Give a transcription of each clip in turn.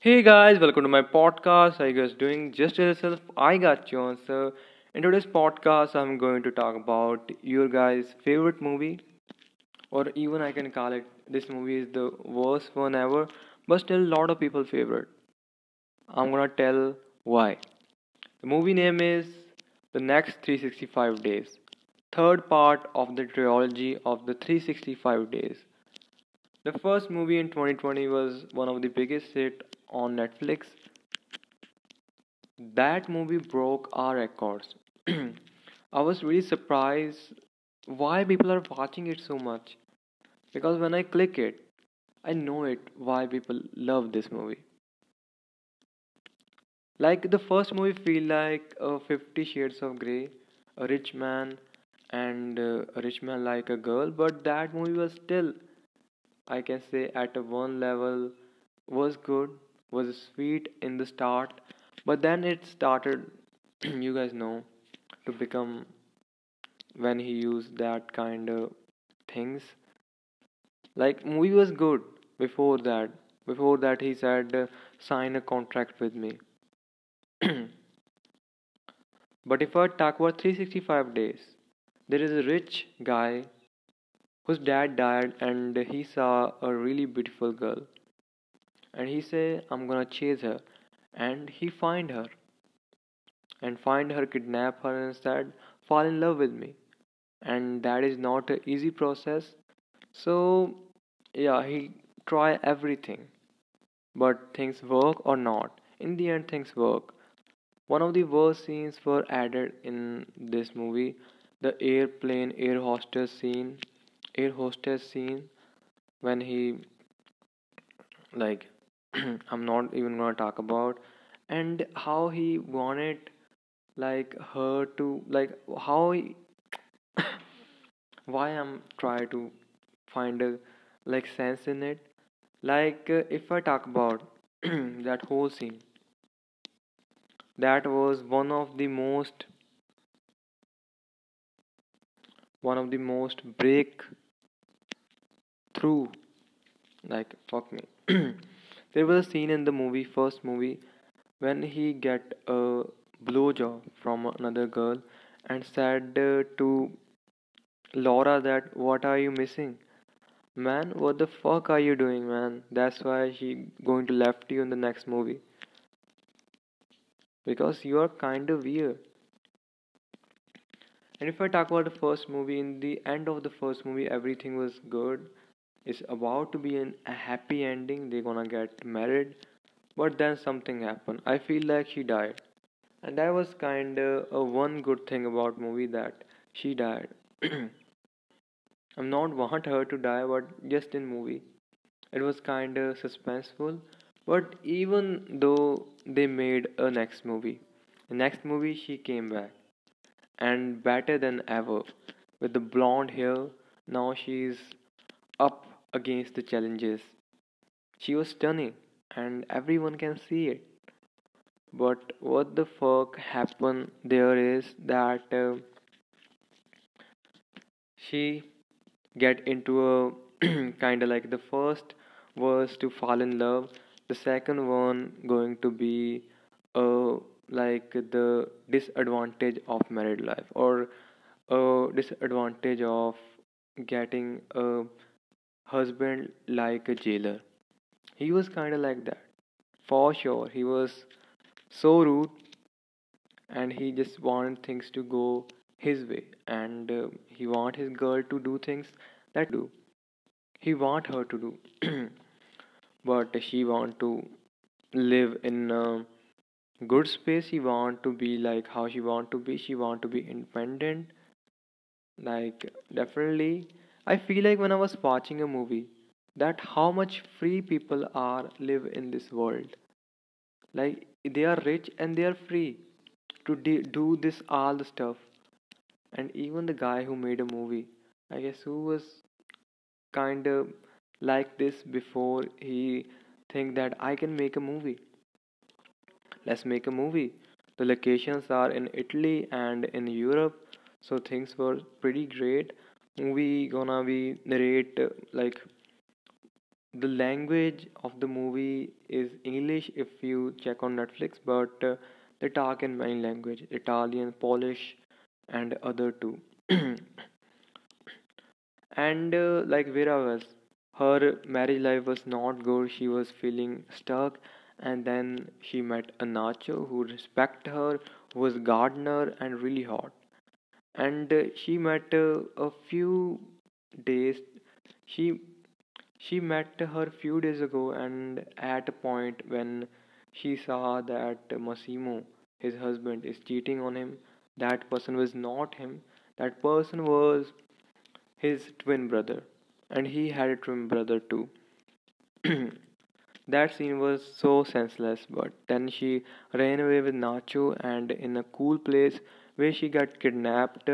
Hey guys, welcome to my podcast. How you guys doing? Just yourself, I got you answer. In today's podcast, I'm going to talk about your guys' favorite movie, or even I can call it this movie is the worst one ever, but still a lot of people favorite. I'm gonna tell why. The movie name is The Next 365 Days, third part of the trilogy of the 365 Days. The first movie in 2020 was one of the biggest hit on Netflix. That movie broke our records. I was really surprised why people are watching it so much. Because when I click it, I know it why people love this movie. Like the first movie feel like a 50 shades of grey, a rich man and uh, a rich man like a girl, but that movie was still I can say at a one level was good, was sweet in the start, but then it started, you guys know, to become when he used that kind of things. Like movie was good before that. Before that, he said uh, sign a contract with me. but if I talk about 365 days, there is a rich guy whose dad died and he saw a really beautiful girl and he say i'm gonna chase her. And he find her. And find her kidnap her and said fall in love with me. And that is not an easy process. So yeah he try everything. But things work or not? In the end things work. One of the worst scenes were added in this movie. The airplane air hostess scene air hostess scene when he like I'm not even gonna talk about. And how he wanted like her to like how he, why I'm trying to find a like sense in it. Like uh, if I talk about that whole scene that was one of the most one of the most breakthrough like fuck me there was a scene in the movie first movie when he get a blowjob from another girl and said uh, to Laura that what are you missing? Man what the fuck are you doing man? That's why she going to left you in the next movie. Because you are kind of weird. And if I talk about the first movie in the end of the first movie everything was good it's about to be an, a happy ending they're gonna get married but then something happened. I feel like she died. And that was kind of a one good thing about movie that she died. I'm not want her to die but just in movie. It was kind of suspenseful but even though they made a next movie the next movie she came back. And better than ever with the blonde hair now she's up against the challenges. She was stunning, and everyone can see it. But what the fuck happened there is that uh, she get into a kind of like the first was to fall in love. The second one going to be uh, like the disadvantage of married life or a disadvantage of getting a husband like a jailer. He was kind of like that. For sure, he was so rude and he just wanted things to go his way and uh, he want his girl to do things that do. He want her to do. but she want to live in a good space. She want to be like how she want to be. She want to be independent. Like definitely I feel like when I was watching a movie that how much free people are live in this world. Like they are rich and they are free to de- do this all the stuff. And even the guy who made a movie, I guess who was kind of like this before he think that I can make a movie. Let's make a movie. The locations are in Italy and in Europe, so things were pretty great movie gonna be narrate like the language of the movie is English if you check on Netflix, but uh, they talk in many language, Italian, Polish, and other two and uh, like Vera was, her marriage life was not good. She was feeling stuck, and then she met a Nacho who respect her, was gardener and really hot. And she met a few days. She she met her few days ago, and at a point when she saw that Massimo, his husband, is cheating on him, that person was not him. That person was his twin brother, and he had a twin brother too. that scene was so senseless, but then she ran away with Nacho, and in a cool place where she got kidnapped,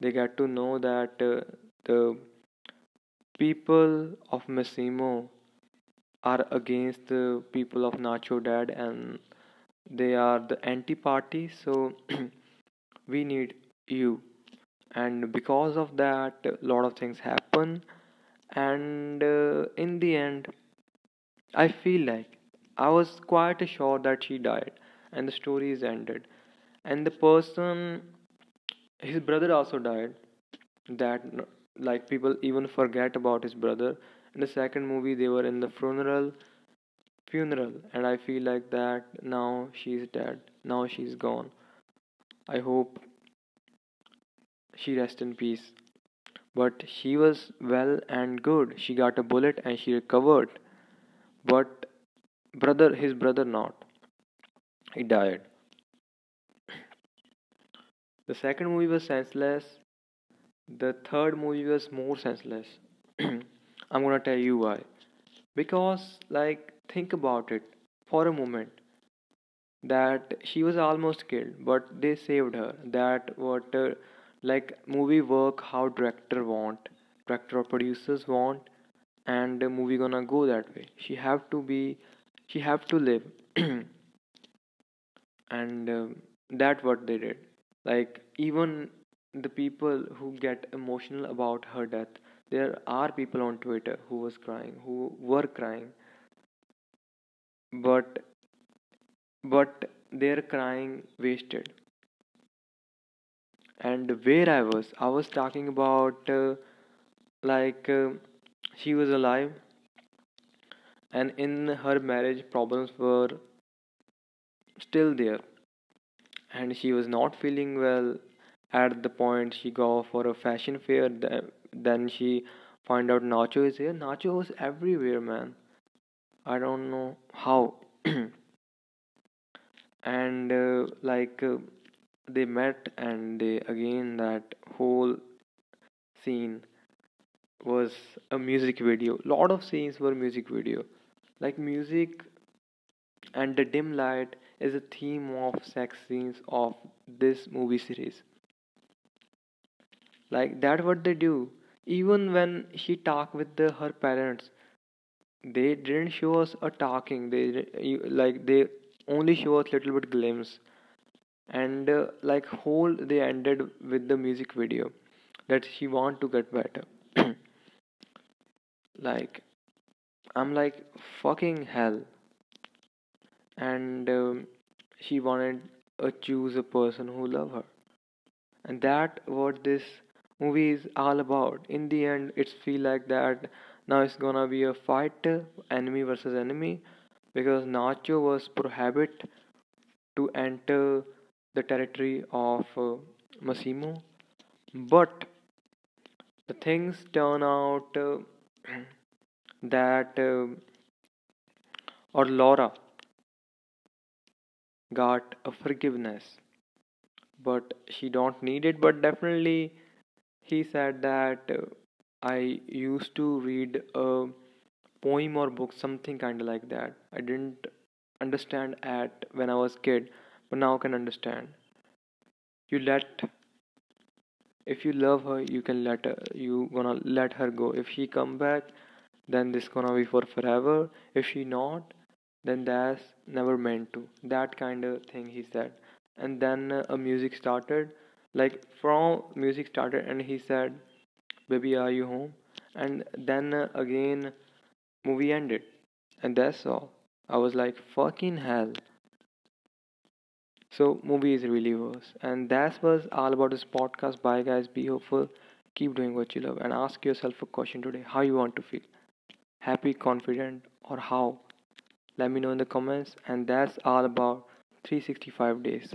they got to know that uh, the people of Massimo are against the people of Nacho Dad, and they are the anti party, so we need you. And because of that a lot of things happen and uh, in the end i feel like i was quite sure that she died and the story is ended and the person his brother also died that like people even forget about his brother in the second movie they were in the funeral funeral and i feel like that now she's dead now she's gone i hope she rest in peace but she was well and good. She got a bullet and she recovered. But brother, his brother not. He died. The second movie was senseless. The third movie was more senseless. I'm gonna tell you why. Because, like, think about it for a moment. That she was almost killed, but they saved her. That what uh, like movie work how director want director or producers want and the movie gonna go that way she have to be she have to live and uh, that what they did like even the people who get emotional about her death there are people on twitter who was crying who were crying. But but their crying wasted. And where i was i was talking about uh, like uh, she was alive and in her marriage problems were still there and she was not feeling well at the point she go for a fashion fair then she find out nacho is here. Nacho was everywhere man. I don't know how. And uh, like uh, they met and they again that whole scene was a music video. Lot of scenes were music video. Like music and the dim light is a theme of sex scenes of this movie series. Like that what they do. Even when she talk with the, her parents they didn't show us a talking. They like they only show us little bit glimpse. And uh, like whole they ended with the music video that she want to get better. Like i'm like fucking hell and um, she wanted to choose a person who love her and that what this movie is all about in the end it's feel like that now it's gonna be a fight enemy versus enemy because nacho was prohibit to enter the territory of uh, Massimo. But the things turn out uh, that uh, or Laura got a forgiveness, but she don't need it. But definitely, he said that uh, I used to read a poem or book, something kind of like that. I didn't understand at when I was kid but now I can understand you let if you love her you can let her you gonna let her go if she come back then this gonna be for forever if she not then that's never meant to that kind of thing he said and then uh, a music started like from music started and he said baby are you home and then uh, again movie ended. And that's all. I was like, fucking hell. So, movie is really worse. And that was all about this podcast. Bye, guys. Be hopeful. Keep doing what you love. And ask yourself a question today how you want to feel. Happy, confident, or how? Let me know in the comments. And that's all about 365 days.